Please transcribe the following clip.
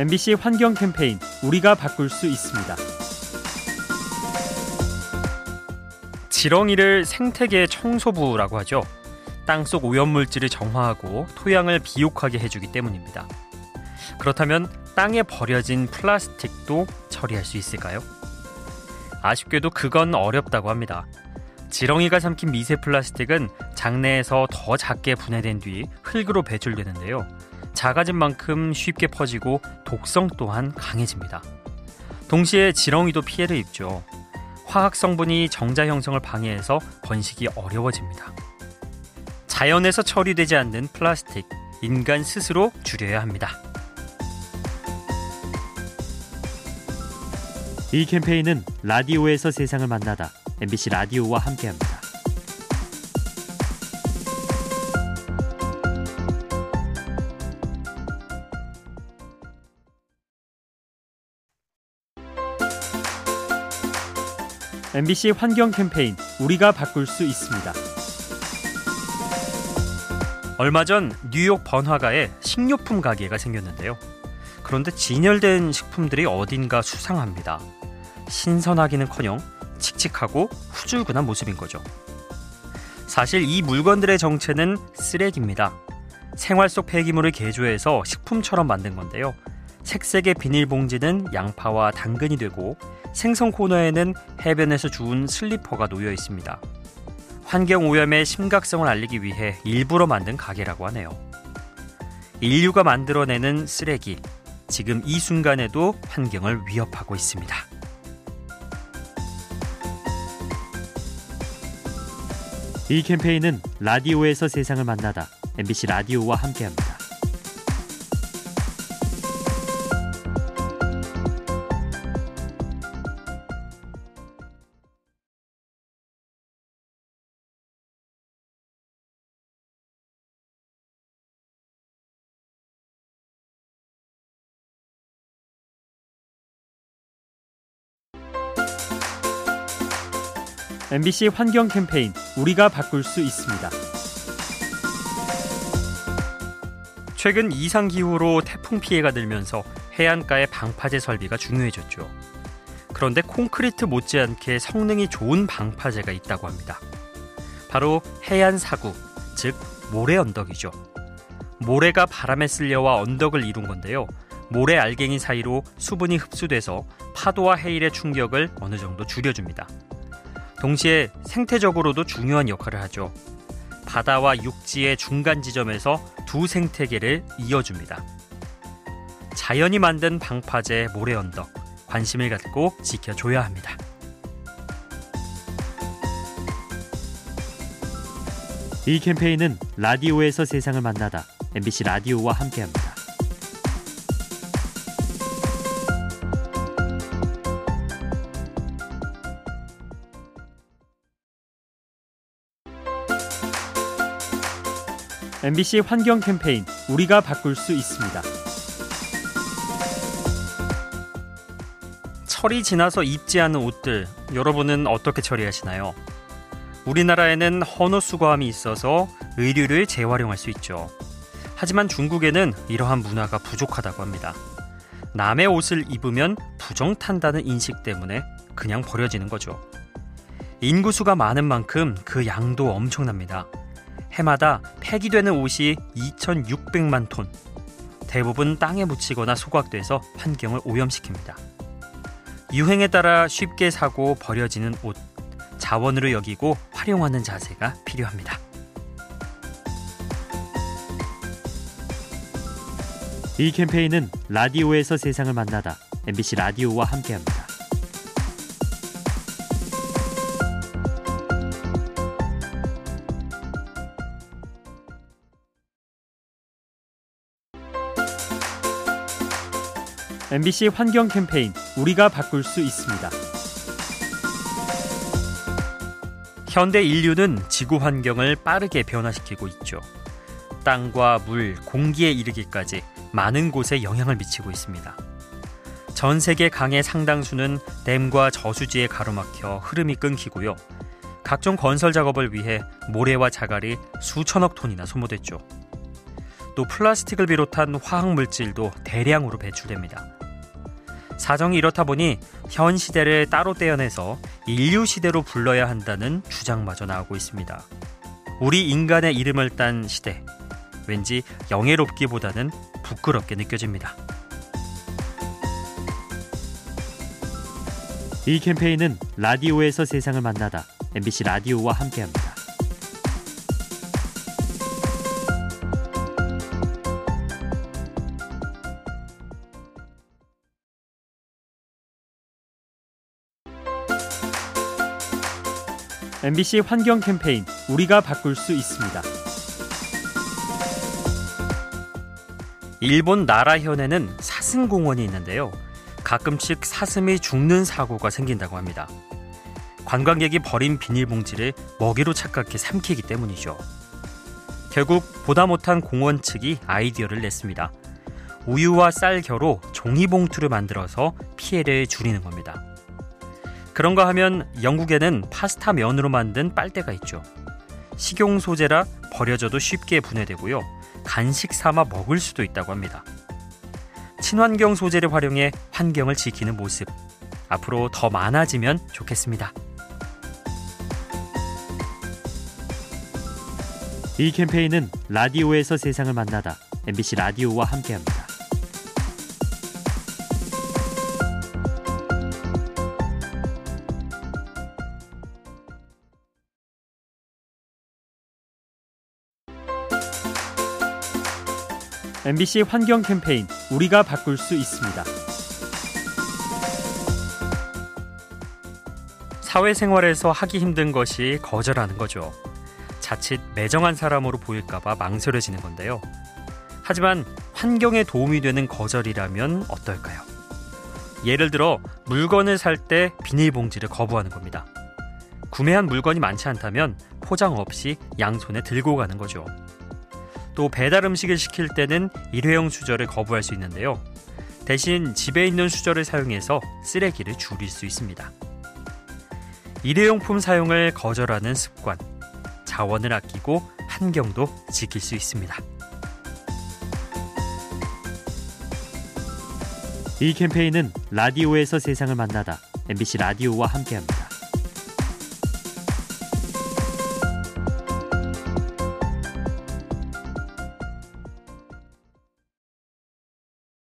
MBC 환경 캠페인 우리가 바꿀 수 있습니다. 지렁이를 생태계 청소부라고 하죠. 땅속 오염물질을 정화하고 토양을 비옥하게 해주기 때문입니다. 그렇다면 땅에 버려진 플라스틱도 처리할 수 있을까요? 아쉽게도 그건 어렵다고 합니다. 지렁이가 삼킨 미세 플라스틱은 장내에서 더 작게 분해된 뒤 흙으로 배출되는데요. 작아진 만큼 쉽게 퍼지고 독성 또한 강해집니다. 동시에 지렁이도 피해를 입죠. 화학 성분이 정자 형성을 방해해서 번식이 어려워집니다. 자연에서 처리되지 않는 플라스틱, 인간 스스로 줄여야 합니다. 이 캠페인은 라디오에서 세상을 만나다 MBC 라디오와 함께합니다. MBC 환경 캠페인 우리가 바꿀 수 있습니다. 얼마 전 뉴욕 번화가에 식료품 가게가 생겼는데요. 그런데 진열된 식품들이 어딘가 수상합니다. 신선하기는커녕 칙칙하고 후줄근한 모습인 거죠. 사실 이 물건들의 정체는 쓰레기입니다. 생활 속 폐기물을 개조해서 식품처럼 만든 건데요. 색색의 비닐봉지는 양파와 당근이 되고 생선 코너에는 해변에서 주운 슬리퍼가 놓여 있습니다. 환경 오염의 심각성을 알리기 위해 일부러 만든 가게라고 하네요. 인류가 만들어내는 쓰레기, 지금 이 순간에도 환경을 위협하고 있습니다. 이 캠페인은 라디오에서 세상을 만나다 MBC 라디오와 함께합니다. MBC 환경 캠페인 우리가 바꿀 수 있습니다. 최근 이상 기후로 태풍 피해가 늘면서 해안가의 방파제 설비가 중요해졌죠. 그런데 콘크리트 못지않게 성능이 좋은 방파제가 있다고 합니다. 바로 해안 사구, 즉 모래 언덕이죠. 모래가 바람에 쓸려와 언덕을 이룬 건데요. 모래 알갱이 사이로 수분이 흡수돼서 파도와 해일의 충격을 어느 정도 줄여줍니다. 동시에 생태적으로도 중요한 역할을 하죠. 바다와 육지의 중간 지점에서 두 생태계를 이어줍니다. 자연이 만든 방파제 모래 언덕 관심을 갖고 지켜줘야 합니다. 이 캠페인은 라디오에서 세상을 만나다 MBC 라디오와 함께합니다. MBC 환경 캠페인 우리가 바꿀 수 있습니다. 철이 지나서 입지 않은 옷들 여러분은 어떻게 처리하시나요? 우리나라에는 헌옷 수거함이 있어서 의류를 재활용할 수 있죠. 하지만 중국에는 이러한 문화가 부족하다고 합니다. 남의 옷을 입으면 부정탄다는 인식 때문에 그냥 버려지는 거죠. 인구수가 많은 만큼 그 양도 엄청납니다. 해마다 폐기되는 옷이 2,600만 톤. 대부분 땅에 묻히거나 소각돼서 환경을 오염시킵니다. 유행에 따라 쉽게 사고 버려지는 옷. 자원으로 여기고 활용하는 자세가 필요합니다. 이 캠페인은 라디오에서 세상을 만나다 MBC 라디오와 함께합니다. MBC 환경 캠페인 우리가 바꿀 수 있습니다. 현대 인류는 지구 환경을 빠르게 변화시키고 있죠. 땅과 물, 공기에 이르기까지 많은 곳에 영향을 미치고 있습니다. 전 세계 강의 상당수는 댐과 저수지에 가로막혀 흐름이 끊기고요. 각종 건설 작업을 위해 모래와 자갈이 수천억 톤이나 소모됐죠. 또 플라스틱을 비롯한 화학 물질도 대량으로 배출됩니다. 사정이 이렇다 보니 현 시대를 따로 떼어내서 인류 시대로 불러야 한다는 주장마저 나오고 있습니다. 우리 인간의 이름을 딴 시대. 왠지 영예롭기보다는 부끄럽게 느껴집니다. 이 캠페인은 라디오에서 세상을 만나다 MBC 라디오와 함께합니다. MBC 환경 캠페인 우리가 바꿀 수 있습니다. 일본 나라현에는 사슴공원이 있는데요. 가끔씩 사슴이 죽는 사고가 생긴다고 합니다. 관광객이 버린 비닐봉지를 먹이로 착각해 삼키기 때문이죠. 결국 보다 못한 공원 측이 아이디어를 냈습니다. 우유와 쌀 겨로 종이봉투를 만들어서 피해를 줄이는 겁니다. 그런가 하면 영국에는 파스타 면으로 만든 빨대가 있죠. 식용 소재라 버려져도 쉽게 분해되고요. 간식 삼아 먹을 수도 있다고 합니다. 친환경 소재를 활용해 환경을 지키는 모습. 앞으로 더 많아지면 좋겠습니다. 이 캠페인은 라디오에서 세상을 만나다 MBC 라디오와 함께합니다. MBC 환경 캠페인 우리가 바꿀 수 있습니다. 사회생활에서 하기 힘든 것이 거절하는 거죠. 자칫 매정한 사람으로 보일까봐 망설여지는 건데요. 하지만 환경에 도움이 되는 거절이라면 어떨까요? 예를 들어 물건을 살 때 비닐봉지를 거부하는 겁니다. 구매한 물건이 많지 않다면 포장 없이 양손에 들고 가는 거죠. 또 배달 음식을 시킬 때는 일회용 수저를 거부할 수 있는데요. 대신 집에 있는 수저를 사용해서 쓰레기를 줄일 수 있습니다. 일회용품 사용을 거절하는 습관, 자원을 아끼고 환경도 지킬 수 있습니다. 이 캠페인은 라디오에서 세상을 만나다 MBC 라디오와 함께합니다.